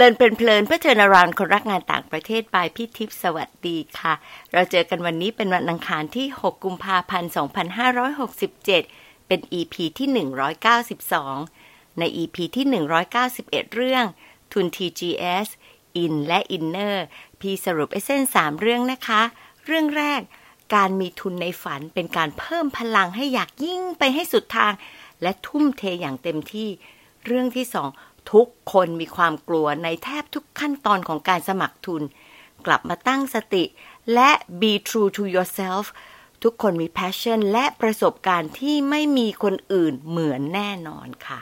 เลินเพลินเพื่อเทินารานคนรักงานต่างประเทศบายพี่ทิพย์สวัสดีค่ะ เราเจอกันวันนี้เป็นวันอังคารที่ 6 กุมภาพันธ์ 2567 เป็น EP ที่ 192 ใน EP ที่ 191 เรื่อง ทุน TGS In และ Inner พี่สรุปไอเส้น 3 เรื่องนะคะ เรื่องแรก การมีทุนในฝันเป็นการเพิ่มพลังให้อยากยิ่งไปให้สุดทาง และทุ่มเทอย่างเต็มที่ เรื่องที่สอง ทุกคนมีความกลัวในแทบทุกขั้นตอนของการสมัครทุน กลับมาตั้งสติ และ be true to yourself ทุกคนมี passion และประสบการณ์ที่ไม่มีคนอื่นเหมือนแน่นอนค่ะ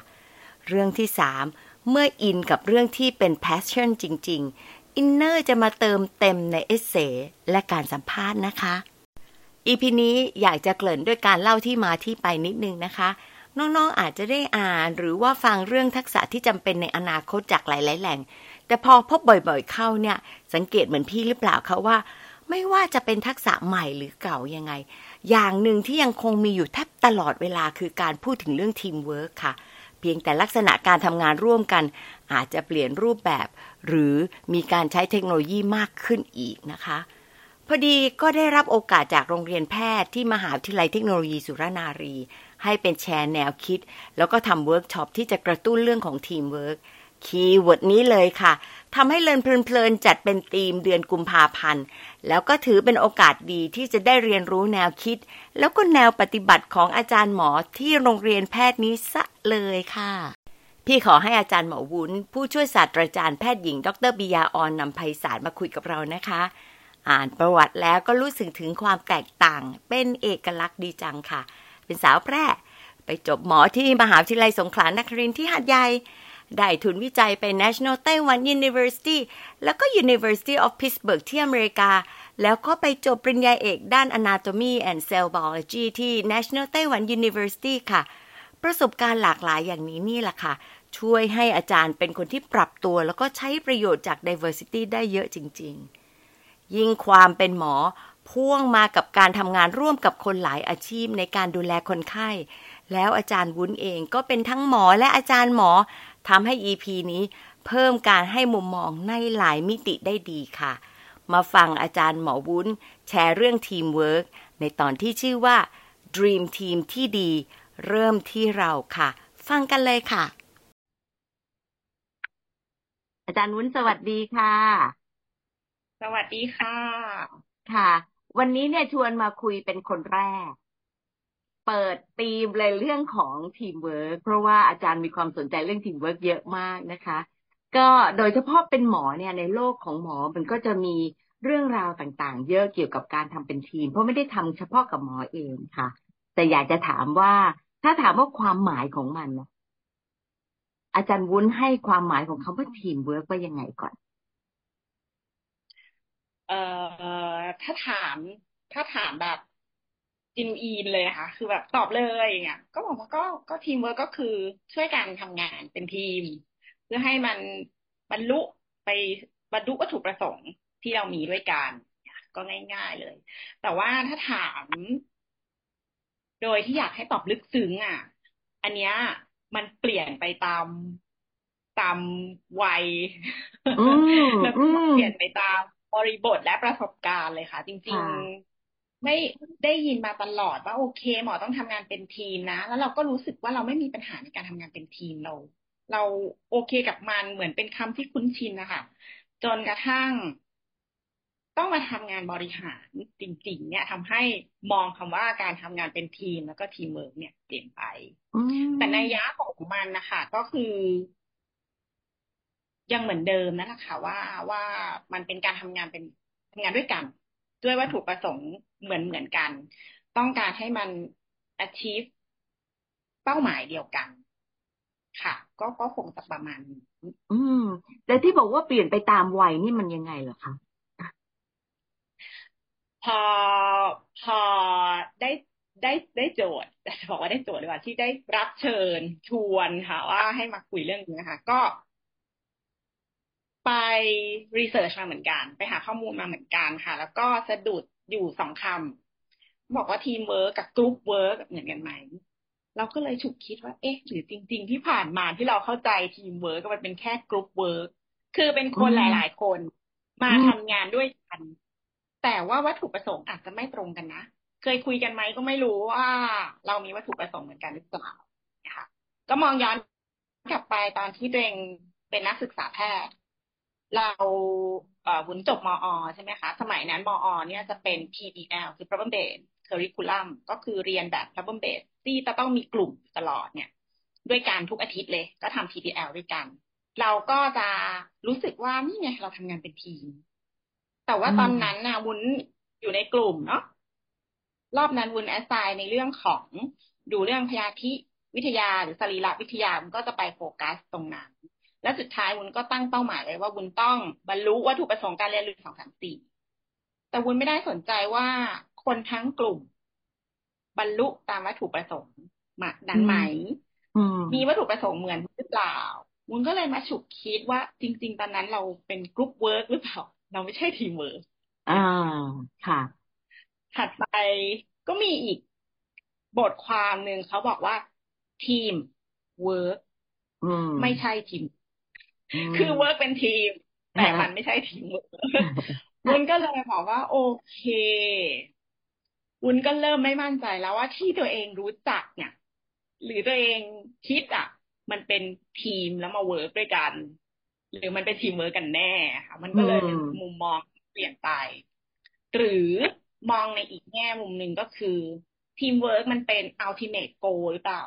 เรื่องที่สามเมื่ออินกับเรื่องที่เป็น passion จริงๆ inner จะมาเติมเต็มในเอเซและการสัมภาษณ์นะคะEP นี้อยากจะเกริ่นด้วยการเล่าที่มาที่ไปนิดนึงนะคะ น้องๆอาจจะได้อ่านหรือว่าฟังเรื่องทักษะที่จำเป็นในอนาคตจากหลายๆแหล่ง แต่พอพบบ่อยๆเข้าเนี่ย สังเกตเหมือนพี่หรือเปล่าคะว่า ไม่ว่าจะเป็นทักษะใหม่หรือเก่ายังไง อย่างหนึ่งที่ยังคงมีอยู่แทบตลอดเวลาคือการพูดถึงเรื่องทีมเวิร์คค่ะ เพียงแต่ลักษณะการทำงานร่วมกัน อาจจะเปลี่ยนรูปแบบ หรือมีการใช้เทคโนโลยีมากขึ้นอีกนะคะพอดีก็ได้รับโอกาสจากโรงเรียนแพทย์ที่มหาวิทยาลัยเทคโนโลยีสุรนารี ให้เป็นแชร์แนวคิด แล้วก็ทำเวิร์กช็อปที่จะกระตุ้นเรื่องของ teamwork keyword นี้เลยค่ะทำให้ Learn เพลินๆจัดเป็นธีมเดือนกุมภาพันธ์ แล้วก็ถือเป็นโอกาสดีที่จะได้เรียนรู้แนวคิด แล้วก็แนวปฏิบัติของอาจารย์หมอที่โรงเรียนแพทย์นี้ซะเลยค่ะ พี่ขอให้อาจารย์หมอวุ้น ผู้ช่วยศาสตราจารย์แพทย์หญิง ดรบิยาออนนำไพศาลมาคุยกับเรานะคะ อ่านประวัติแล้วก็รู้สึกถึงความแตกต่าง เป็นเอกลักษณ์ดีจังค่ะ เป็นสาวแพร่ ไปจบหมอที่มหาวิทยาลัยสงขลานครินทร์ที่หาดใหญ่ ได้ทุนวิจัยไป National Taiwan University แล้วก็ University of Pittsburgh ที่อเมริกา แล้วก็ไปจบปริญญาเอกด้าน Anatomy and Cell Biology ที่ National Taiwan University ค่ะ ประสบการณ์หลากหลายอย่างนี้นี่แหละค่ะ ช่วยให้อาจารย์เป็นคนที่ปรับตัว แล้วก็ใช้ประโยชน์จาก diversity ได้เยอะจริง ๆ ยิ่งความเป็นหมอ พ่วงมากับการทำงานร่วมกับคนหลายอาชีพในการดูแลคนไข้ แล้วอาจารย์วุ้นเองก็เป็นทั้งหมอและอาจารย์หมอทำให้ EP นี้เพิ่มการให้มุมมองในหลายมิติได้ดีค่ะ มาฟังอาจารย์หมอวุ้น แชร์เรื่องทีมเวิร์กในตอนที่ชื่อว่า Dream Team ที่ดี เริ่มที่เราค่ะ ฟังกันเลยค่ะ อาจารย์วุ้นสวัสดีค่ะ สวัสดีค่ะค่ะ วันนี้เนี่ยชวนมาคุยเป็นคนแรก เปิดตีมเลยเรื่องของทีมเวิร์กเพราะว่าอาจารย์มีความสนใจเรื่องทีมเวิร์กเยอะมากนะคะ ก็โดยเฉพาะเป็นหมอเนี่ยในโลกของหมอมันก็จะมีเรื่องราวต่างๆ เยอะเกี่ยวกับการทำเป็นทีม เพราะไม่ได้ทำเฉพาะกับหมอเองค่ะ แต่อยากจะถามว่าถ้าถามว่าความหมายของมันนะอาจารย์วุ้นให้ความหมายของคำว่าทีมเวิร์กว่ายังไงก่อน เอ่อถ้าถาม ถ้าถามแบบ genuine เลยค่ะ คือแบบตอบเลยอย่างเงี้ย ก็บอกว่าก็ก็ทีมเวิร์กก็คือช่วยกันทำงานเป็นทีม เพื่อให้มันบรรลุไปบรรลุวัตถุประสงค์ที่เรามีด้วยกันก็ง่าย ๆเลย แต่ว่าถ้าถาม โดยที่อยากให้ตอบลึกซึ้งอะ อันเนี้ยมันเปลี่ยนไปตามตามวัยแล้วก็เปลี่ยนไปตาม บริบทและประสบการณ์เลยค่ะ จริง ๆ ไม่ได้ยินมาตลอดว่าโอเค หมอต้องทำงานเป็นทีมนะ แล้วเราก็รู้สึกว่าเราไม่มีปัญหาในการทำงานเป็นทีมเรา เราโอเคกับมันเหมือนเป็นคำที่คุ้นชินนะคะจนกระทั่งต้องมาทำงานบริหารจริง ๆ เนี่ยทำให้มองคำว่าการทำงานเป็นทีมแล้วก็ทีมเวิร์กเนี่ยเปลี่ยนไปแต่นัยยะของมันนะคะก็คือ ยังเหมือนเดิมนั่นแหละค่ะว่าว่ามันเป็นการทำงานเป็นทำงานด้วยกัน ด้วยวัตถุประสงค์เหมือนเหมือนกัน ต้องการให้มัน achieve เป้าหมายเดียวกัน ค่ะ ก็ก็คงจะประมาณนี้อืมแต่ที่บอกว่าเปลี่ยนไปตามวัยนี่มันยังไงเหรอคะพอพอได้ได้ได้โจทย์จะบอกว่าได้โจทย์เลยว่าที่ได้รับเชิญชวนค่ะว่าให้มาคุยเรื่องนี้นะคะก็ ไป research มาเหมือนกัน ไปหาข้อมูลมาเหมือนกันค่ะ แล้วก็สะดุดอยู่สองคำบอกว่าทีมเวิร์กกับ group work เหมือนกันไหมเราก็เลยฉุกคิดว่า เอ๊ะ หรือจริง ๆ ที่ผ่านมาที่เราเข้าใจทีมเวิร์กก็มันเป็นแค่ group work คือเป็นคนหลาย ๆ คนมาทำงานด้วยกัน แต่ว่าวัตถุประสงค์อาจจะไม่ตรงกันนะ เคยคุยกันไหมก็ไม่รู้ว่า เรามีวัตถุประสงค์เหมือนกันหรือเปล่าค่ะ ก็มองย้อนกลับไปตอนที่ตัวเองเป็นนักศึกษาแพทย์ เราวุ้นจบมอ ใช่ไหมคะ สมัยนั้นมอ เนี่ยจะเป็น PBL คือ problem based curriculum ก็คือเรียนแบบ problem based ที่จะต้องมีกลุ่มตลอดเนี่ย ด้วยการทุกอาทิตย์เลย ก็ทำ PBL ด้วยกัน เราก็จะรู้สึกว่านี่ไงเราทำงานเป็นทีม แต่ว่าตอนนั้นนะวุ้นอยู่ในกลุ่มเนาะรอบนั้นวุ้นแอสไซน์ในเรื่องของดูเรื่องพยาธิวิทยาหรือสรีรวิทยามันก็จะไปโฟกัสตรงนั้น และสุดท้ายวุ้นก็ตั้งเป้าหมายเลยว่าวุ้นต้องบรรลุวัตถุประสงค์การเรียนรู้สองสามสี่แต่วุ้นไม่ได้สนใจว่าคนทั้งกลุ่ม บรรลุตามวัตถุประสงค์มานั้นไหมมีวัตถุประสงค์เหมือนหรือเปล่าวุ้นก็เลยมาฉุกคิดว่าจริง ๆ ตอนนั้นเราเป็น group work หรือเปล่าเราไม่ใช่ทีมเวิร์กอ่าค่ะ ถัดไปก็มีอีกบทความหนึ่งเขาบอกว่าทีมเวิร์กไม่ใช่ทีม คือ work เป็นทีม แต่มันไม่ใช่ทีมเวิร์กวุ้นก็เลยบอกว่า โอเควุ้นก็เริ่มไม่มั่นใจแล้วว่าที่ตัวเองรู้จักเนี่ย หรือตัวเองคิดอะ มันเป็นทีมแล้วมา work ด้วยกัน หรือมันเป็นทีมเวิร์กกันแน่ค่ะมันก็เลยมุมมองเปลี่ยนไป หรือมองในอีกแง่มุมหนึ่งก็คือทีมเวิร์กมันเป็น ultimate goal หรือเปล่า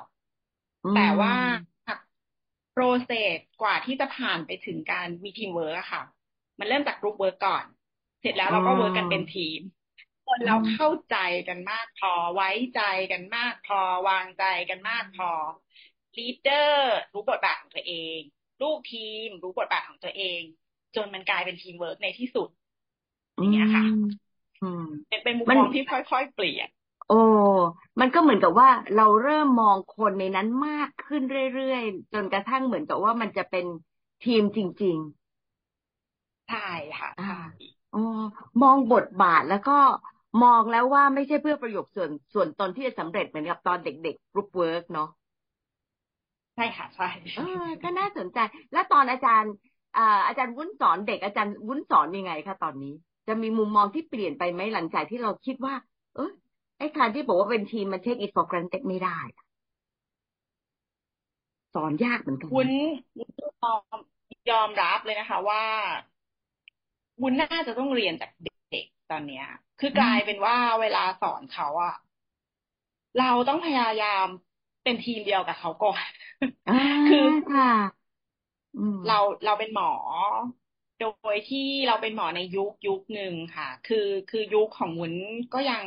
แต่ว่า process กว่าที่จะผ่านไปถึงการมีทีมเวิร์กอะค่ะ มันเริ่มจาก group work ก่อน เสร็จแล้วเราก็ work กันเป็นทีมคนเราเข้าใจกันมากพอไว้ใจกันมากพอวางใจกันมากพอ leader รู้บทบาทของตัวเอง ลูกทีมรู้บทบาทของตัวเอง จนมันกลายเป็นทีมเวิร์กในที่สุดอย่างเงี้ยค่ะเป็นเป็นมุมมองที่ค่อยๆเปลี่ยน โอ้มันก็เหมือนกับว่าเราเริ่มมองคนในนั้นมากขึ้นเรื่อยๆ จนกระทั่งเหมือนกับว่ามันจะเป็นทีมจริง ๆ ใช่ค่ะใช่อ๋อมองบทบาทแล้วก็มองแล้วว่าไม่ใช่เพื่อประโยชน์ส่วนส่วนตนที่จะสำเร็จเหมือนกับตอนเด็กๆ group work เนาะใช่ค่ะ ใช่เออก็น่าสนใจ แล้วตอนอาจารย์อ่าอาจารย์วุ้นสอนเด็กอาจารย์วุ้นสอนยังไงคะตอนนี้ จะมีมุมมองที่เปลี่ยนไปไหมหลังจากที่เราคิดว่า เออ ไอ้การที่บอกว่าเป็นทีมมันเทคอิทฟอร์กรันเต็ไม่ได้ สอนยากเหมือนกันวุ้นยอมยอมรับเลยนะคะ ว่าวุ้นน่าจะต้องเรียนจากเด็กตอนเนี้ย คือกลายเป็นว่าเวลาสอนเขาอะเราต้องพยายามเป็นทีมเดียวกับเขาก่อนคือค่ะเราเราเป็นหมอ โดยที่เราเป็นหมอในยุคยุคหนึ่งค่ะ คือคือยุคของวุ้นก็ยัง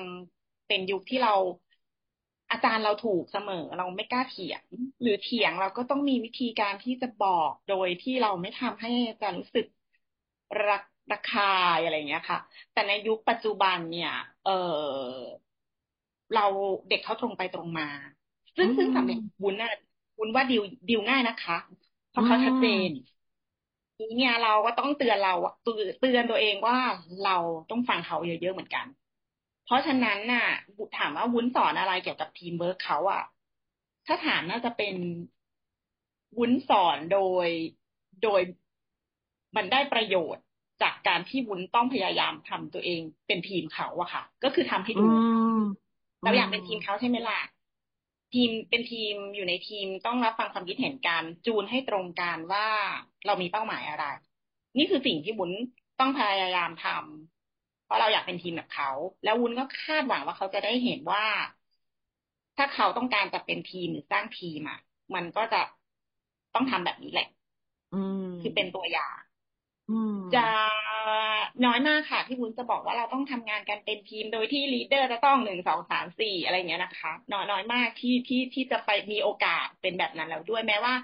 เป็นยุคที่เราอาจารย์เราถูกเสมอ เราไม่กล้าเถียง หรือเถียงเราก็ต้องมีวิธีการที่จะบอกโดยที่เราไม่ทำให้อาจารย์รู้สึกรักราคาอะไรเงี้ยค่ะ แต่ในยุคปัจจุบันเนี่ย เออเราเด็กเขาตรงไปตรงมา ซึ่งซึ่งสำหรับวุ้นน่ะวุ้นว่า deal deal ง่ายนะคะเพราะเขาชัดเจนนี้เนี่ยเราก็ต้องเตือนเราเตือนตัวเองว่าเราต้องฟังเขาเยอะๆเหมือนกันเพ ราะฉะนั้นน่ะถามว่าวุ้นสอนอะไรเกี่ยวกับทีมเวิร์กเขาอะ ถ้าถามน่าจะเป็นวุ้นสอนโดยโดยมันได้ประโยชน์จากการที่วุ้นต้องพยายามทำตัวเองเป็นทีมเขาอะค่ะ ก็คือทำให้ดูเราอยากเป็นทีมเขาใช่ไหมล่ะทีมเป็นทีมอยู่ในทีมต้องรับฟังความคิดเห็นกันจูนให้ตรงกันว่าเรามีเป้าหมายอะไร นี่คือสิ่งที่วุ้นต้องพยายามทำ ราะเราอยากเป็นทีมแบบเขา แล้ววุ้นก็คาดหวังว่าเขาจะได้เห็นว่า ถ้าเขาต้องการจะเป็นทีมหรือสร้างทีมอะ มันก็จะต้องทำแบบนี้แหละ อืมคือเป็นตัวอย่างจะน้อยมากค่ะที่วุ้นจะบอกว่าเราต้องทำงานกันเป็นทีมโดยที่ลีดเดอร์จะต้องหนึ่งสองสามสี่อะไรเงี้ยนะคะ น้อยน้อยมากที่ที่ที่จะไปมีโอกาสเป็นแบบนั้นแล้วด้วยแม้ว่า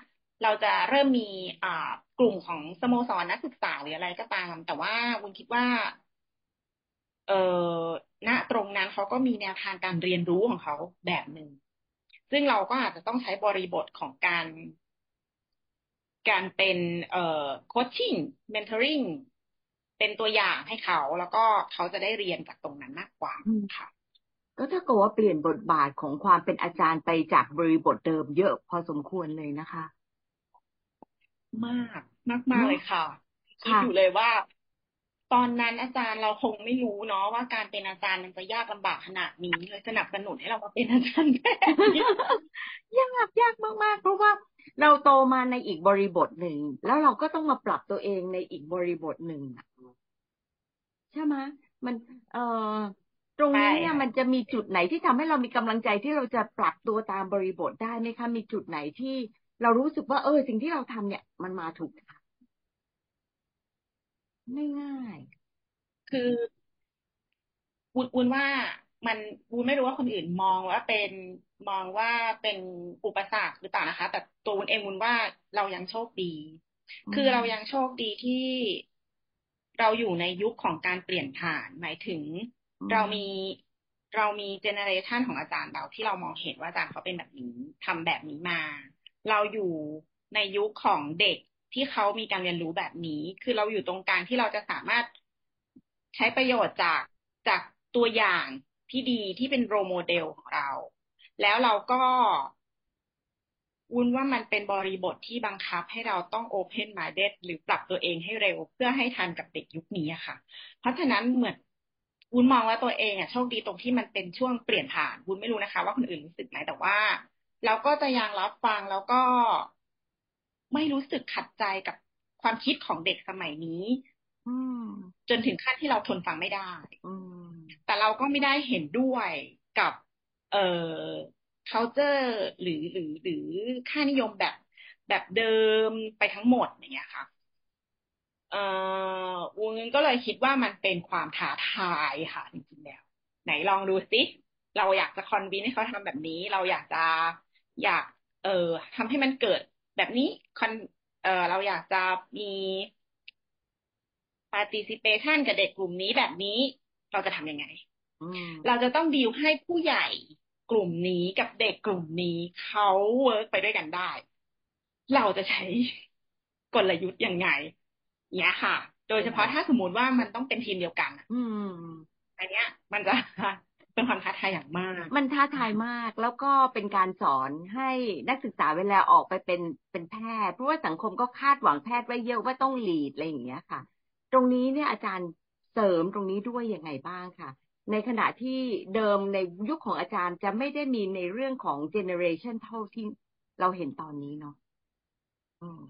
เราจะเริ่มมีอ่ากลุ่มของสโมสรนักศึกษาหรืออะไรก็ตาม แต่ว่าวุ้นคิดว่า เอ่อณตรงนั้นเขาก็มีแนวทางการเรียนรู้ของเขาแบบหนึ่ง ซึ่งเราก็อาจจะต้องใช้บริบทของการ การเป็นเอ่อโคชชิ่งเมนเทอริงเป็นตัวอย่างให้เขา แล้วก็เขาจะได้เรียนจากตรงนั้นมากกว่าค่ะ ก็ถ้าเกิดว่าเปลี่ยนบทบาทของความเป็นอาจารย์ไปจากบริบทเดิมเยอะพอสมควรเลยนะคะ มากมากมากเลยค่ะคิดอยู่เลยว่า ตอนนั้นอาจารย์เราคงไม่รู้เนาะว่าการเป็นอาจารย์มันจะยากลำบากขนาดนี้เลยสนับสนุนให้เรามาเป็นอาจารย์แพทย์ยากยากมากๆ เพราะว่าเราโตมาในอีกบริบทหนึ่ง แล้วเราก็ต้องมาปรับตัวเองในอีกบริบทหนึ่งใช่ไหมมัน เอ่อตรงนี้เนี่ยมันจะมีจุดไหนที่ทำให้เรามีกำลังใจที่เราจะปรับตัวตามบริบทได้ไหมคะมีจุดไหนที่เรารู้สึกว่า เออ สิ่งที่เราทำเนี่ย มันมาถูกทาง ไม่ง่าย คือวุ้นวุ้นว่ามันวุ้นไม่รู้ว่าคนอื่นมองว่าเป็นมองว่าเป็นอุปสรรคหรือเปล่านะคะ แต่ตัววุ้นเองวุ้นว่าเรายังโชคดี คือเรายังโชคดีที่เราอยู่ในยุคของการเปลี่ยนผ่าน หมายถึงเรามีเรามี generation ของอาจารย์เราที่เรามองเห็นว่าอาจารย์เขาเป็นแบบนี้ทำแบบนี้มา เราอยู่ในยุคของเด็ก ที่เขามีการเรียนรู้แบบนี้ คือเราอยู่ตรงกลางที่เราจะสามารถใช้ประโยชน์จากจากตัวอย่างที่ดีที่เป็นโรโมเดลของเรา แล้วเราก็วุ้นว่ามันเป็นบริบทที่บังคับให้เราต้องโอเพนมาเด d หรือปรับตัวเองให้เร็วเพื่อให้ทันกับเด็กยุคนี้ค่ะ เพราะฉะนั้นเหมือนวุ้นมองว่าตัวเองอะโชคดีตรงที่มันเป็นช่วงเปลี่ยนผ่านวุ้นไม่รู้นะคะ ว่าคนอื่นรู้สึกไหมแต่ว่า เราก็จะยังรับฟังแล้วก็ ไม่รู้สึกขัดใจกับความคิดของเด็กสมัยนี้จนถึงขั้นที่เราทนฟังไม่ได้แต่เราก็ไม่ได้เห็นด้วยกับ เอ่อ culture หรือหรือหรือค่านิยมแบบแบบเดิมไปทั้งหมดอย่างเงี้ยค่ะเอ่อวูงก็เลยคิดว่ามันเป็นความท้าทายค่ะจริงๆแล้ว ไหนลองดูสิเราอยากจะคอนวินให้เขาทำแบบนี้ เราอยากจะอยาก เอ่อทำให้มันเกิด แบบนี้คอนเอ่อเราอยากจะมี participation กับเด็กกลุ่มนี้แบบนี้เราจะทำยังไง เราจะต้องดีลให้ผู้ใหญ่กลุ่มนี้กับเด็กกลุ่มนี้เขา work ไปด้วยกันได้ เราจะใช้กลยุทธ์ยังไงเนี้ยค่ะ โดยเฉพาะถ้าสมมติว่ามันต้องเป็นทีมเดียวกันอืมอันเนี้ย มันจะ เป็นความท้าทายอย่างมาก มันท้าทายมากแล้วก็เป็นการสอนให้นักศึกษาเวลาออกไปเป็นเป็นแพทย์ เพราะว่าสังคมก็คาดหวังแพทย์ไว้เยอะว่าต้องหลีดอะไรอย่างเงี้ยค่ะ ตรงนี้เนี่ยอาจารย์เสริมตรงนี้ด้วยยังไงบ้างค่ะ ในขณะที่เดิมในยุคของอาจารย์จะไม่ได้มีในเรื่องของเจเนอเรชันเท่าที่เราเห็นตอนนี้เนาะอืม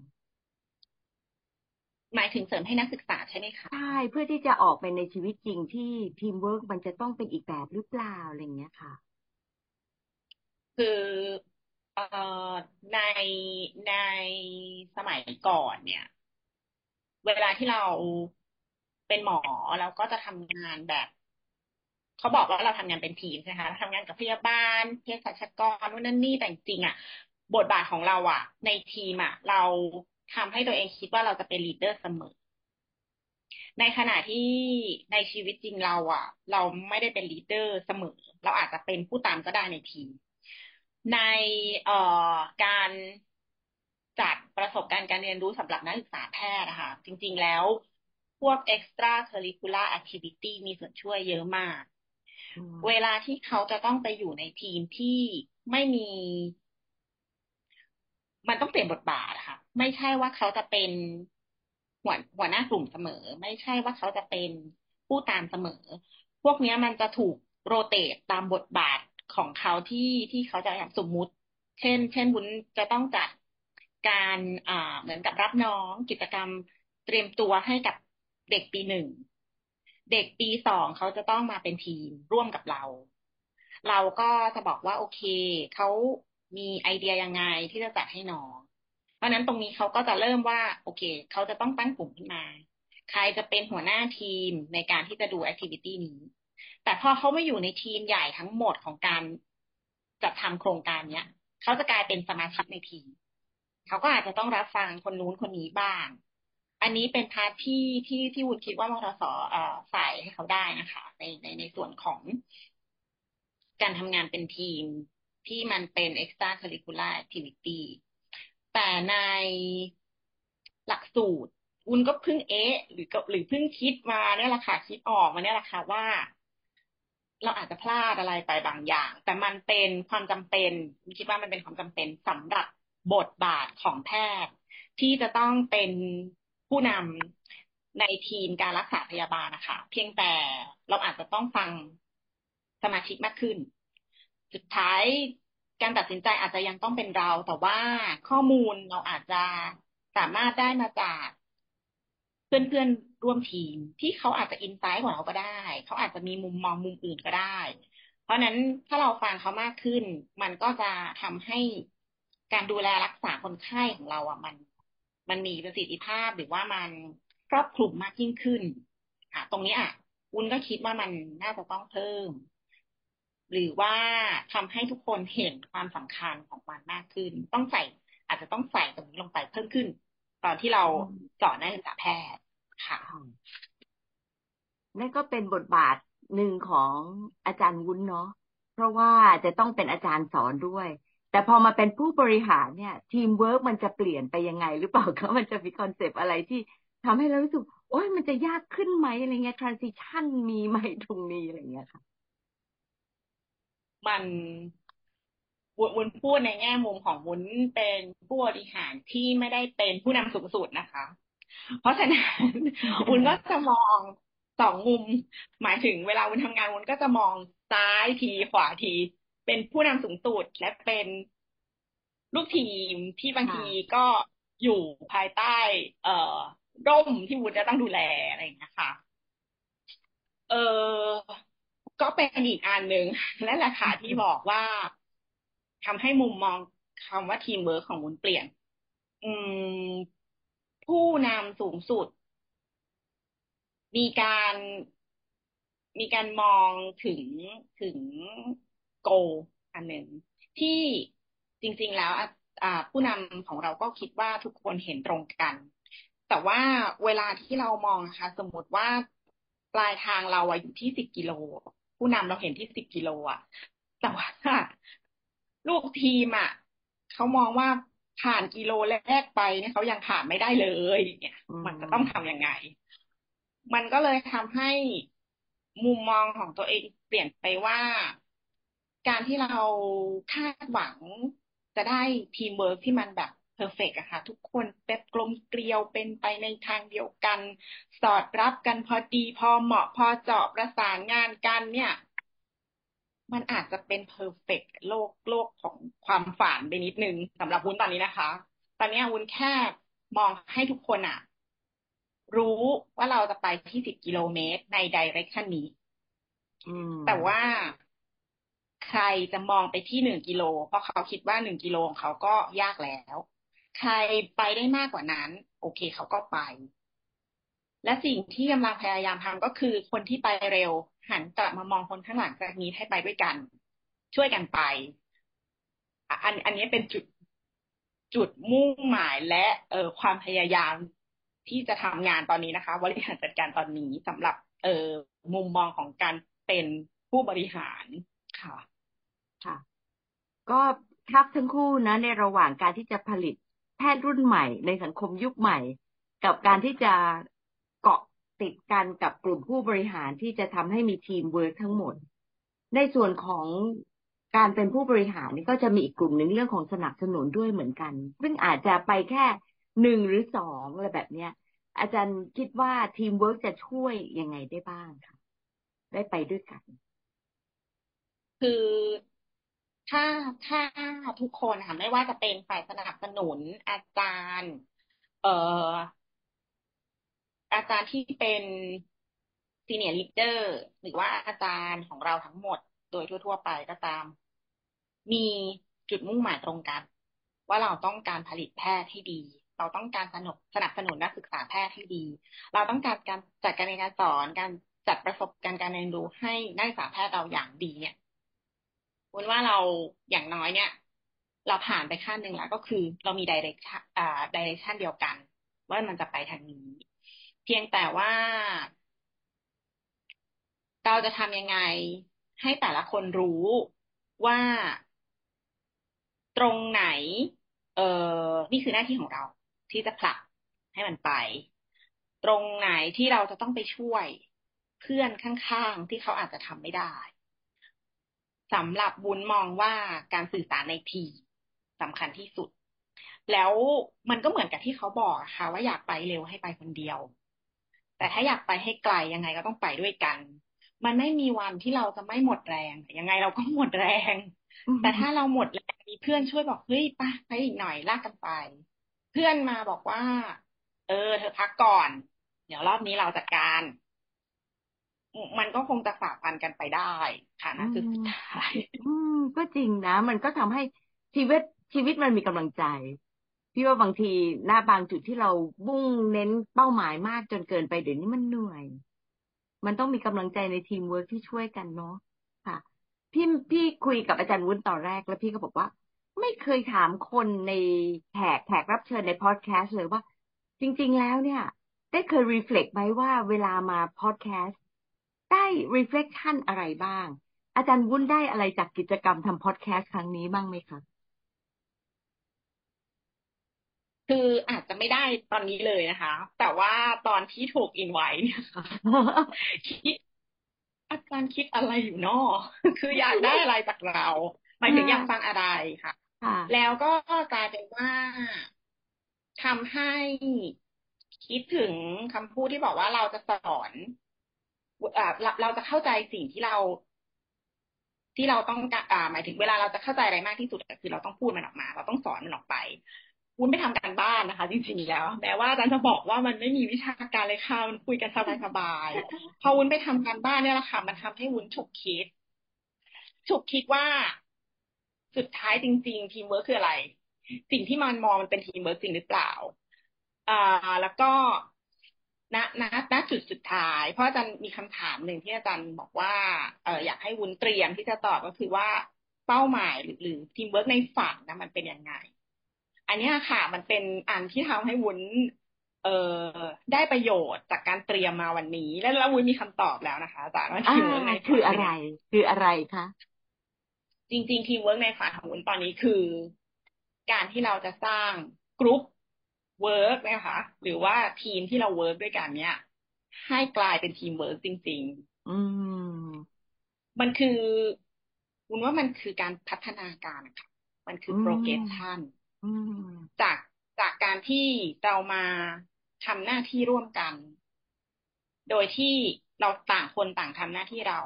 หมายถึงเสริมให้นักศึกษาใช่ไหมคะ ใช่ เพื่อที่จะออกไปในชีวิตจริงที่ทีมเวิร์กมันจะต้องเป็นอีกแบบหรือเปล่าอะไรเงี้ยค่ะ คือเอ่อในในสมัยก่อนเนี่ย เวลาที่เราเป็นหมอเราก็จะทำงานแบบ เขาบอกว่าเราทำงานเป็นทีมใช่ไหมคะทำงานกับพยาบาลเภสัชกรนู่นนั่นนี่แต่จริงอะ บทบาทของเราอะ ในทีมอะ เรา ทำให้ตัวเองคิดว่าเราจะเป็น leader เสมอ ในขณะที่ในชีวิตจริงเราอะเราไม่ได้เป็น leader เสมอ เราอาจจะเป็นผู้ตามก็ได้ในทีม ในเอ่อการจัดประสบการณ์การเรียนรู้สำหรับนักศึกษาแพทย์นะคะจริง ๆ แล้วพวก extra curricular activity มีส่วนช่วยเยอะมาก เวลาที่เขาจะต้องไปอยู่ในทีมที่ไม่มี มันต้องเปลี่ยนบทบาทนะคะ ไม่ใช่ว่าเขาจะเป็นหัวหัวหน้ากลุ่มเสมอ ไม่ใช่ว่าเขาจะเป็นผู้ตามเสมอ พวกนี้มันจะถูกโรเตตตามบทบาทของเขาที่ที่เขาจะสมมุติ เช่น เช่นบุญจะต้องจัดการอ่าเหมือนกับรับน้องกิจกรรมเตรียมตัวให้กับเด็กปีหนึ่งเด็กปีสองเขาจะต้องมาเป็นทีมร่วมกับเรา เราก็จะบอกว่าโอเคเขามีไอเดียยังไงที่จะจัดให้น้อง เพราะนั้นตรงนี้เขาก็จะเริ่มว่า โอเค เขาจะต้องตั้งกลุ่มขึ้นมา ใครจะเป็นหัวหน้าทีมในการที่จะดูแอคทิวิตี้นี้ แต่พอเขาไม่อยู่ในทีมใหญ่ทั้งหมดของการจัดทำโครงการเนี้ยเขาจะกลายเป็นสมาชิกในทีมเขาก็อาจจะต้องรับฟังคนนู้นคนนี้บ้าง อันนี้เป็น part ที่ที่ที่วุ้นคิดว่ามทสใส่ให้เขาได้นะคะ ในในในส่วนของการทำงานเป็นทีมที่มันเป็น extra curricular activity แต่ในหลักสูตรวุ้นก็เพิ่งเอ๊ะ หรือก็หรือเพิ่งคิดมาเนี่ยแหละค่ะคิดออกมาเนี่ยแหละค่ะว่า เราอาจจะพลาดอะไรไปบางอย่าง แต่มันเป็นความจำเป็นคิดว่ามันเป็นความจำเป็นสำหรับบทบาทของแพทย์ ที่จะต้องเป็นผู้นำในทีมการรักษาพยาบาลนะคะ เพียงแต่เราอาจจะต้องฟังสมาชิกมากขึ้น สุดท้าย การตัดสินใจอาจจะยังต้องเป็นเรา แต่ว่าข้อมูลเราอาจจะสามารถได้มาจากเพื่อนๆร่วมทีม ที่เขาอาจจะอินไซต์กว่าเราก็ได้ เขาอาจจะมีมุมมองมุมอื่นก็ได้ เพราะนั้นถ้าเราฟังเขามากขึ้น มันก็จะทำให้การดูแลรักษาคนไข้ของเราอะมัน มันมีประสิทธิภาพหรือว่ามันครอบคลุมมากยิ่งขึ้น อะ ตรงนี้อะวุ้นก็คิดว่ามันน่าจะต้องเพิ่ม หรือว่าทำให้ทุกคนเห็นความสำคัญของมันมากขึ้น ต้องใส่ อาจจะต้องใส่ตรงนี้ลงไปเพิ่มขึ้น ตอนที่เราสอนนักศึกษาแพทย์ค่ะนั่นก็เป็นบทบาทหนึ่งของอาจารย์วุ้นเนาะเพราะว่าจะต้องเป็นอาจารย์สอนด้วย แต่พอมาเป็นผู้บริหารเนี่ย ทีมเวิร์กมันจะเปลี่ยนไปยังไง หรือเปล่าคะมันจะมีคอนเซปต์อะไรที่ทำให้เรารู้สึกโอ้ยมันจะยากขึ้นไหมอะไรเงี้ย transition มีไหมตรงนี้อะไรเงี้ยค่ะ มันวุ้นพูดในแง่มุมของวุ้นเป็นผู้บริหารที่ไม่ได้เป็นผู้นำสูงสุดนะคะ เพราะฉะนั้นวุ้นก็จะมองสองมุม หมายถึงเวลาวุ้นทำงานวุ้นก็จะมองซ้ายทีขวาที เป็นผู้นำสูงสุดและเป็นลูกทีมที่บางทีก็อยู่ภายใต้ เอ่อร่มที่วุ้นจะต้องดูแลอะไรอย่างเงี้ยค่ะ เออ ก็เป็นอีกอันหนึ่งและราคาที่บอกว่าทำให้มุมมองคำว่าทีมเวิร์คของวุ้นเปลี่ยน อืม ผู้นำสูงสุด มีการมีการมองถึงถึงโก อันหนึ่งที่จริง ๆ แล้วผู้นำของเราก็คิดว่าทุกคนเห็นตรงกัน แต่ว่าเวลาที่เรามองค่ะ สมมติว่าปลายทางเราอยู่ที่สิบกิโล ผู้นำเราเห็นที่สิบกิโลอะ แต่ว่าลูกทีมอะเขามองว่าผ่านกิโลแรกไปเนี่ยเขายังผ่านไม่ได้เลยเนี่ย มันจะต้องทำยังไง มันก็เลยทำให้มุมมองของตัวเองเปลี่ยนไปว่า การที่เราคาดหวังจะได้ทีมเวิร์กที่มันแบบ perfect อะค่ะ ทุกคนเป็นกลมเกลียวเป็นไปในทางเดียวกัน สอดรับกันพอดีพอเหมาะพอเจาะประสานงานกันเนี่ย มันอาจจะเป็น perfect โลกโลกของความฝันไปนิดนึงสำหรับวุ้นตอนนี้นะคะ ตอนนี้วุ้นแค่มองให้ทุกคนอะรู้ว่าเราจะไปที่สิบกิโลเมตรใน direction นี้แต่ว่าใครจะมองไปที่หนึ่งกิโล เพราะเขาคิดว่าหนึ่งกิโลของเขาก็ยากแล้ว ใครไปได้มากกว่านั้น โอเคเขาก็ไป และสิ่งที่กำลังพยายามทำก็คือ คนที่ไปเร็ว หันกลับมามองคนข้างหลังจากนี้ให้ไปด้วยกัน ช่วยกันไป อันอันนี้เป็นจุดจุดมุ่งหมายและเอ่อความพยายามที่จะทำงานตอนนี้นะคะบริหารจัดการตอนนี้สำหรับ เอ่อมุมมองของการเป็นผู้บริหารค่ะ ค่ะ ก็ครับทั้งคู่นะ ในระหว่างการที่จะผลิต แพทย์รุ่นใหม่ ในสังคมยุคใหม่ กับการที่จะเกาะติดกันกับกลุ่มผู้บริหารที่จะทำให้มีทีมเวิร์กทั้งหมด ในส่วนของการเป็นผู้บริหารนี่ก็จะมีอีกกลุ่มหนึ่งเรื่องของสนับสนุนด้วยเหมือนกัน ซึ่งอาจจะไปแค่หนึ่งหรือสองอะไรแบบเนี้ย อาจารย์คิดว่าทีมเวิร์กจะช่วยยังไงได้บ้างคะได้ไปด้วยกัน คือ ถ้าถ้าทุกคนค่ะไม่ว่าจะเป็นฝ่ายสนับสนุนอาจารย์ เอ่ออาจารย์ที่เป็น senior leader หรือว่าอาจารย์ของเราทั้งหมด โดยทั่ว ๆ ไปก็ตาม มีจุดมุ่งหมายตรงกัน ว่าเราต้องการผลิตแพทย์ที่ดี เราต้องการสนับสนับสนุนนักศึกษาแพทย์ที่ดี เราต้องการการจัดการเรียนการสอนการจัดประสบการณ์การเรียนรู้ให้นักศึกษาแพทย์เราอย่างดีเนี่ย วุ้นว่าเราอย่างน้อยเนี่ย เราผ่านไปขั้นหนึ่งแล้วก็คือเรามีดิเรกชันอ่าดิเรกชันเดียวกัน ว่ามันจะไปทางนี้ เพียงแต่ว่าเราจะทำยังไงให้แต่ละคนรู้ว่าตรงไหน เออนี่คือหน้าที่ของเรา ที่จะผลักให้มันไป ตรงไหนที่เราจะต้องไปช่วยเพื่อนข้างๆ ที่เขาอาจจะทำไม่ได้ สำหรับบุญมองว่าการสื่อสารในทีสำคัญที่สุด แล้วมันก็เหมือนกับที่เขาบอกค่ะ ว่าอยากไปเร็วให้ไปคนเดียว แต่ถ้าอยากไปให้ไกลยังไงก็ต้องไปด้วยกัน มันไม่มีวันที่เราจะไม่หมดแรง ยังไงเราก็หมดแรง แต่ถ้าเราหมดแรงมีเพื่อนช่วยบอกเฮ้ยไปไปอีกหน่อยลากกันไป เพื่อนมาบอกว่า เออ เธอพักก่อน เดี๋ยวรอบนี้เราจัดการ มันก็คงจะฝ่าฟันกันไปได้ค่ะนะคือสุดท้ายอืม ก็จริงนะ มันก็ทำให้ชีวิตชีวิตมันมีกำลังใจ พี่ว่าบางทีหน้าบางจุดที่เรามุ่งเน้นเป้าหมายมากจนเกินไปเดี๋ยวนี้มันเหนื่อย มันต้องมีกำลังใจในทีมเวิร์กที่ช่วยกันเนาะค่ะ พี่พี่คุยกับอาจารย์วุ้นตอนแรกแล้วพี่ก็บอกว่า ไม่เคยถามคนในแขกแขกรับเชิญในพอดแคสต์เลยว่า จริง ๆ แล้วเนี่ย ได้เคย reflect ไหมว่าเวลามาพอดแคสต์ ได้ reflection อะไรบ้าง อาจารย์วุ้นได้อะไรจากกิจกรรมทำพอดแคสต์ครั้งนี้บ้างไหมคะคืออาจจะไม่ได้ตอนนี้เลยนะคะ แต่ว่าตอนที่ถูกอินไว้เนี่ยค่ะคิดอาจารย์คิดอะไรอยู่นอคืออยากได้อะไรจากเราหมายถึงอยากฟังอะไรค่ะ แล้วก็กลายเป็นว่าทำให้คิดถึงคำพูดที่บอกว่าเราจะสอนอ่า เราจะเข้าใจสิ่งที่เรา ที่เราต้องอ่าหมายถึงเวลาเราจะเข้าใจอะไรมากที่สุดคือเราต้องพูดมันออกมา เราต้องสอนมันออกไปวุ้นไม่ทำการบ้านนะคะ จริงๆแล้วแม้ว่าอาจารย์จะบอกว่ามันไม่มีวิชาการเลยค่ะมันคุยกันสบายๆพอวุ้นไปทำการบ้านเนี่ยแหละค่ะมันทำให้วุ้นฉุกคิดฉุกคิดว่าสุดท้ายจริง ๆ ทีมเวิร์คคืออะไร สิ่งที่มันมองมันเป็นทีมเวิร์คจริงหรือเปล่าอ่าแล้วก็ ณณณจุดสุดท้าย เพราะอาจารย์มีคำถามหนึ่งที่อาจารย์บอกว่าเอออยากให้วุ้นเตรียมที่จะตอบก็คือว่าเป้าหมายหรือทีมเวิร์กในฝันนะมันเป็นยังไง อันนี้ค่ะ มันเป็นอันที่ทำให้วุ้นเอ่อได้ประโยชน์จากการเตรียมมาวันนี้ แล้วแล้ววุ้นมีคำตอบแล้วนะคะอาจารย์ว่าทีมเวิร์กในคืออะไร คืออะไรคะจริง ๆ ทีมเวิร์กในฝันของวุ้นตอนนี้คือ การที่เราจะสร้าง group work นะคะ หรือว่าทีมที่เรา work ด้วยกันเนี้ยให้กลายเป็นทีมเวิร์กจริง ๆ อืม มันคือวุ้นว่ามันคือการพัฒนาการค่ะ มันคือ progression จากจากการที่เรามาทำหน้าที่ร่วมกัน โดยที่เราต่างคนต่างทำหน้าที่เรา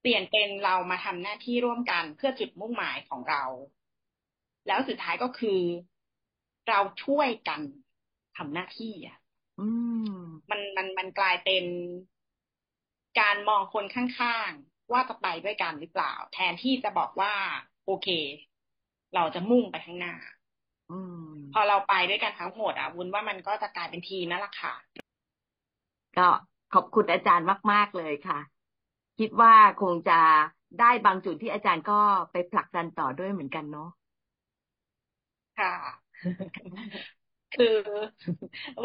เปลี่ยนเป็นเรามาทำหน้าที่ร่วมกันเพื่อจุดมุ่งหมายของเรา แล้วสุดท้ายก็คือ เราช่วยกันทำหน้าที่อะมันมันมันกลายเป็นการมองคนข้างๆ ว่าจะไปด้วยกันหรือเปล่า แทนที่จะบอกว่า โอเค เราจะมุ่งไปข้างหน้าพอเราไปด้วยกันทั้งหมดอะวุ้นว่ามันก็จะกลายเป็นทีนั่นแหละค่ะ ก็ขอบคุณอาจารย์มาก ๆ เลยค่ะ คิดว่าคงจะได้บางจุดที่อาจารย์ก็ไปผลักดันต่อด้วยเหมือนกันเนาะค่ะ คือ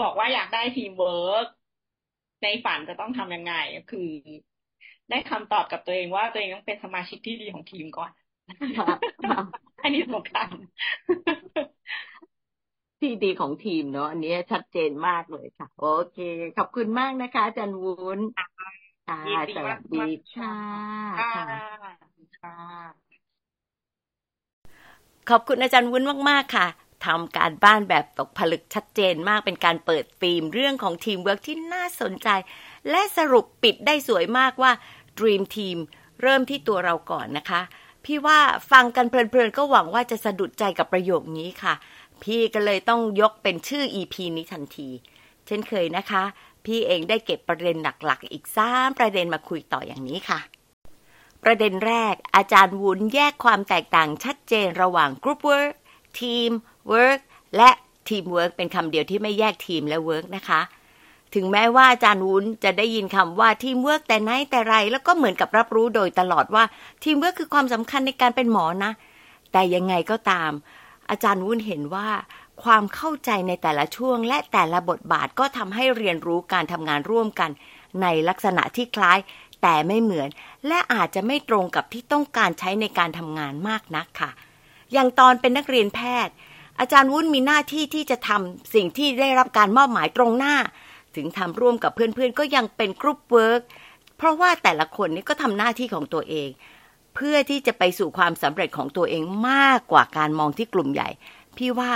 บอกว่าอยากได้ทีมเวิร์กในฝันจะต้องทำยังไงก็คือ ได้คำตอบกับตัวเองว่าตัวเองต้องเป็นสมาชิกที่ดีของทีมก่อน อันนี้สำคัญที่ดีของทีมเนาะอันนี้ชัดเจนมากเลยค่ะ โอเค ขอบคุณมากนะคะอาจารย์วุ้นค่ะสวัสดีค่ะขอบคุณอาจารย์วุ้นมาก ๆ ค่ะ ทำการบ้านแบบตกผลึกชัดเจนมากเป็นการเปิดธีมเรื่องของทีมเวิร์กที่น่าสนใจ และสรุปปิดได้สวยมากว่า Dream Team เริ่มที่ตัวเราก่อนนะคะ พี่ว่าฟังกันเพลินๆ ก็หวังว่าจะสะดุดใจกับประโยคนี้ค่ะ พี่ก็เลยต้องยกเป็นชื่อ EP นี้ทันที เช่นเคยนะคะ พี่เองได้เก็บประเด็นหลักๆ อีกสามประเด็นมาคุยต่ออย่างนี้ค่ะประเด็นแรกอาจารย์วุ้นแยกความแตกต่างชัดเจนระหว่าง Group Work Team Work และ Team Work เป็นคำเดียวที่ไม่แยกทีมและ Work นะคะ ถึงแม้ว่าอาจารย์วุ้นจะได้ยินคำว่าทีมเวิร์กแต่ไหนแต่ไร แล้วก็เหมือนกับรับรู้โดยตลอดว่าทีมเวิร์กคือความสำคัญในการเป็นหมอนะ แต่ยังไงก็ตาม อาจารย์วุ้นเห็นว่าความเข้าใจในแต่ละช่วงและแต่ละบทบาทก็ทำให้เรียนรู้การทำงานร่วมกัน ในลักษณะที่คล้าย แต่ไม่เหมือน และอาจจะไม่ตรงกับที่ต้องการใช้ในการทำงานมากนักค่ะ อย่างตอนเป็นนักเรียนแพทย์ อาจารย์วุ้นมีหน้าที่ที่จะทำสิ่งที่ได้รับการมอบหมายตรงหน้า ถึงทำร่วมกับเพื่อนๆ ก็ยังเป็น group work เพราะว่าแต่ละคนนี่ก็ทำหน้าที่ของตัวเอง เพื่อที่จะไปสู่ความสำเร็จของตัวเองมากกว่าการมองที่กลุ่มใหญ่ พี่ว่า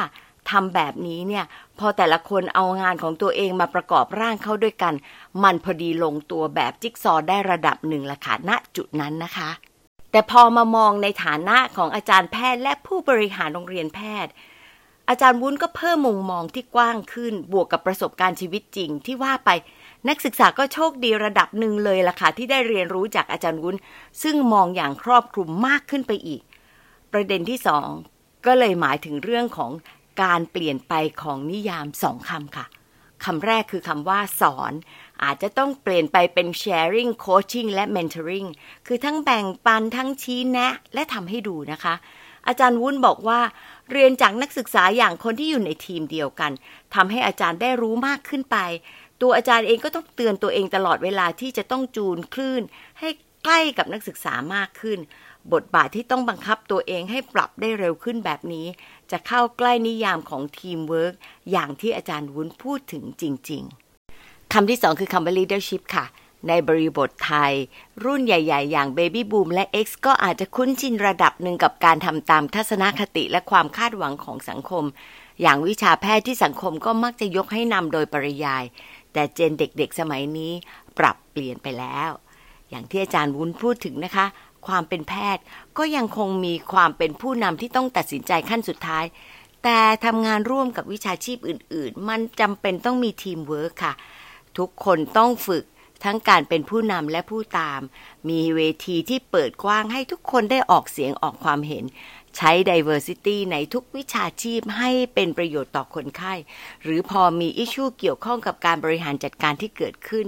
ทำแบบนี้เนี่ยพอแต่ละคนเอางานของตัวเองมาประกอบร่างเข้าด้วยกัน มันพอดีลงตัวแบบจิ๊กซอได้ระดับหนึ่งละค่ะณจุดนั้นนะคะ แต่พอมามองในฐานะของอาจารย์แพทย์และผู้บริหารโรงเรียนแพทย์ อาจารย์วุ้นก็เพิ่มมุมมองที่กว้างขึ้น บวกกับประสบการณ์ชีวิตจริงที่ว่าไป นักศึกษาก็โชคดีระดับหนึ่งเลยล่ะค่ะที่ได้เรียนรู้จากอาจารย์วุ้น ซึ่งมองอย่างครอบคลุมมากขึ้นไปอีก ประเด็นที่สองก็เลยหมายถึงเรื่องของการเปลี่ยนไปของนิยามสองคำค่ะคำแรกคือคำว่าสอน อาจจะต้องเปลี่ยนไปเป็น sharing coaching และ mentoring คือทั้งแบ่งปันทั้งชี้แนะ และทำให้ดูนะคะ อาจารย์วุ้นบอกว่า เรียนจากนักศึกษาอย่างคนที่อยู่ในทีมเดียวกันทำให้อาจารย์ได้รู้มากขึ้นไป ตัวอาจารย์เองก็ต้องเตือนตัวเองตลอดเวลาที่จะต้องจูนคลื่น ให้ใกล้กับนักศึกษามากขึ้น บทบาทที่ต้องบังคับตัวเองให้ปรับได้เร็วขึ้นแบบนี้ จะเข้าใกล้นิยามของทีมเวิร์กอย่างที่อาจารย์วุ้นพูดถึงจริง ๆคำที่สองคือคำว่า leadership ค่ะ ในบริบทไทย รุ่นใหญ่ ๆ อย่าง Baby Boom และ X ก็อาจจะคุ้นชินระดับหนึ่งกับการทำตามทัศนคติและความคาดหวังของสังคม อย่างวิชาแพทย์ที่สังคมก็มักจะยกให้นำโดยปริยาย แต่เจนเด็กๆ สมัยนี้ปรับเปลี่ยนไปแล้ว อย่างที่อาจารย์วุ้นพูดถึงนะคะ ความเป็นแพทย์ก็ยังคงมีความเป็นผู้นำที่ต้องตัดสินใจขั้นสุดท้าย แต่ทำงานร่วมกับวิชาชีพอื่น ๆ มันจำเป็นต้องมีทีมเวิร์คค่ะ ทุกคนต้องฝึก ทั้งการเป็นผู้นำและผู้ตาม มีเวทีที่เปิดกว้างให้ทุกคนได้ออกเสียงออกความเห็น ใช้ diversity ในทุกวิชาชีพให้เป็นประโยชน์ต่อคนไข้ หรือพอมี issue เกี่ยวข้องกับการบริหารจัดการที่เกิดขึ้น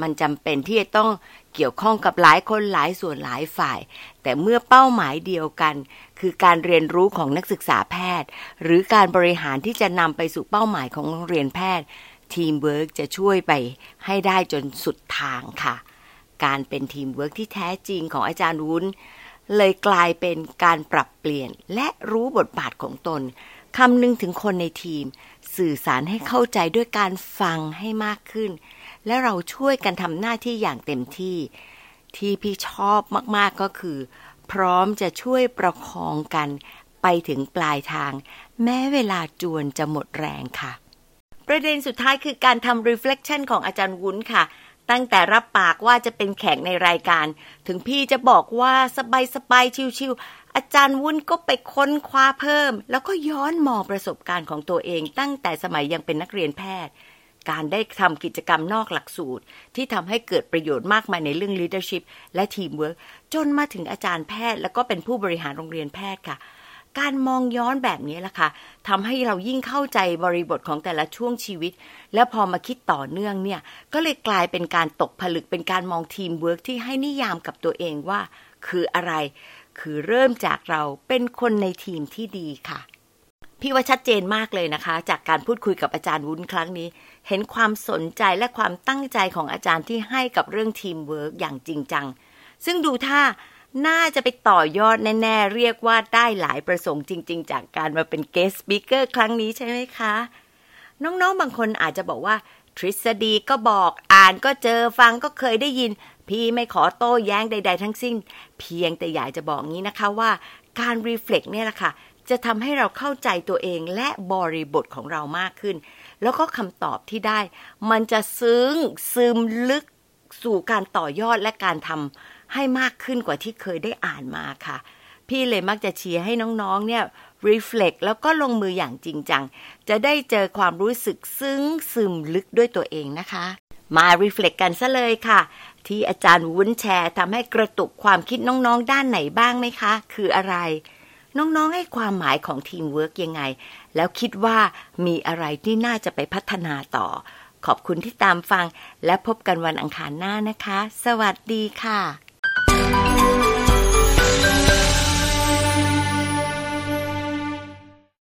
มันจำเป็นที่จะต้องเกี่ยวข้องกับหลายคนหลายส่วนหลายฝ่าย แต่เมื่อเป้าหมายเดียวกัน คือการเรียนรู้ของนักศึกษาแพทย์ หรือการบริหารที่จะนำไปสู่เป้าหมายของโรงเรียนแพทย์ ทีมเวิร์กจะช่วยไปให้ได้จนสุดทางค่ะ การเป็นทีมเวิร์กที่แท้จริงของอาจารย์วุ้น เลยกลายเป็นการปรับเปลี่ยนและรู้บทบาทของตนคำนึงถึงคนในทีม สื่อสารให้เข้าใจด้วยการฟังให้มากขึ้น และเราช่วยกันทำหน้าที่อย่างเต็มที่ ที่พี่ชอบมากๆก็คือ พร้อมจะช่วยประคองกันไปถึงปลายทาง แม้เวลาจวนจะหมดแรงค่ะ ประเด็นสุดท้ายคือการทำ reflection ของอาจารย์วุ้นค่ะ ตั้งแต่รับปากว่าจะเป็นแขกในรายการ ถึงพี่จะบอกว่าสบายๆชิวๆอาจารย์วุ้นก็ไปค้นคว้าเพิ่ม แล้วก็ย้อนมองประสบการณ์ของตัวเอง ตั้งแต่สมัยยังเป็นนักเรียนแพทย์ การได้ทำกิจกรรมนอกหลักสูตร ที่ทำให้เกิดประโยชน์มากมายในเรื่อง leadership และ teamwork จนมาถึงอาจารย์แพทย์ แล้วก็เป็นผู้บริหารโรงเรียนแพทย์ค่ะ การมองย้อนแบบนี้แหละค่ะทำให้เรายิ่งเข้าใจบริบทของแต่ละช่วงชีวิต แล้วพอมาคิดต่อเนื่องเนี่ย ก็เลยกลายเป็นการตกผลึกเป็นการมองทีมเวิร์กที่ให้นิยามกับตัวเองว่า คืออะไร คือเริ่มจากเราเป็นคนในทีมที่ดีค่ะพี่ว่าชัดเจนมากเลยนะคะ จากการพูดคุยกับอาจารย์วุ้นครั้งนี้ เห็นความสนใจและความตั้งใจของอาจารย์ที่ให้กับเรื่องทีมเวิร์กอย่างจริงจัง ซึ่งดูท่า น่าจะไปต่อยอดแน่ ๆ เรียกว่าได้หลายประสงค์จริง ๆ จากการมาเป็น guest speaker ครั้งนี้ใช่ไหมคะ น้อง ๆ บางคนอาจจะบอกว่า ทฤษฎีก็บอกอ่านก็เจอฟังก็เคยได้ยิน พี่ไม่ขอโต้แย้งใด ๆ ทั้งสิ้น เพียงแต่อยากจะบอกงี้นะคะว่าการ reflect เนี่ยแหละค่ะ จะทำให้เราเข้าใจตัวเองและบริบทของเรามากขึ้น แล้วก็คำตอบที่ได้ มันจะซึ้งซึมลึกสู่การต่อยอดและการทำ ให้มากขึ้นกว่าที่เคยได้อ่านมาค่ะ พี่เลยมักจะเชียร์ให้น้องๆ เนี่ย reflect แล้วก็ลงมืออย่างจริงจัง จะได้เจอความรู้สึกซึ้งซึมลึกด้วยตัวเองนะคะ มา reflect กันซะเลยค่ะ ที่อาจารย์วุ้นแชร์ทำให้กระตุกความคิดน้องๆ ด้านไหนบ้างไหมคะ คืออะไรน้องๆ ให้ความหมายของทีมเวิร์กยังไง แล้วคิดว่ามีอะไรที่น่าจะไปพัฒนาต่อ ขอบคุณที่ตามฟังและพบกันวันอังคารหน้านะคะ สวัสดีค่ะ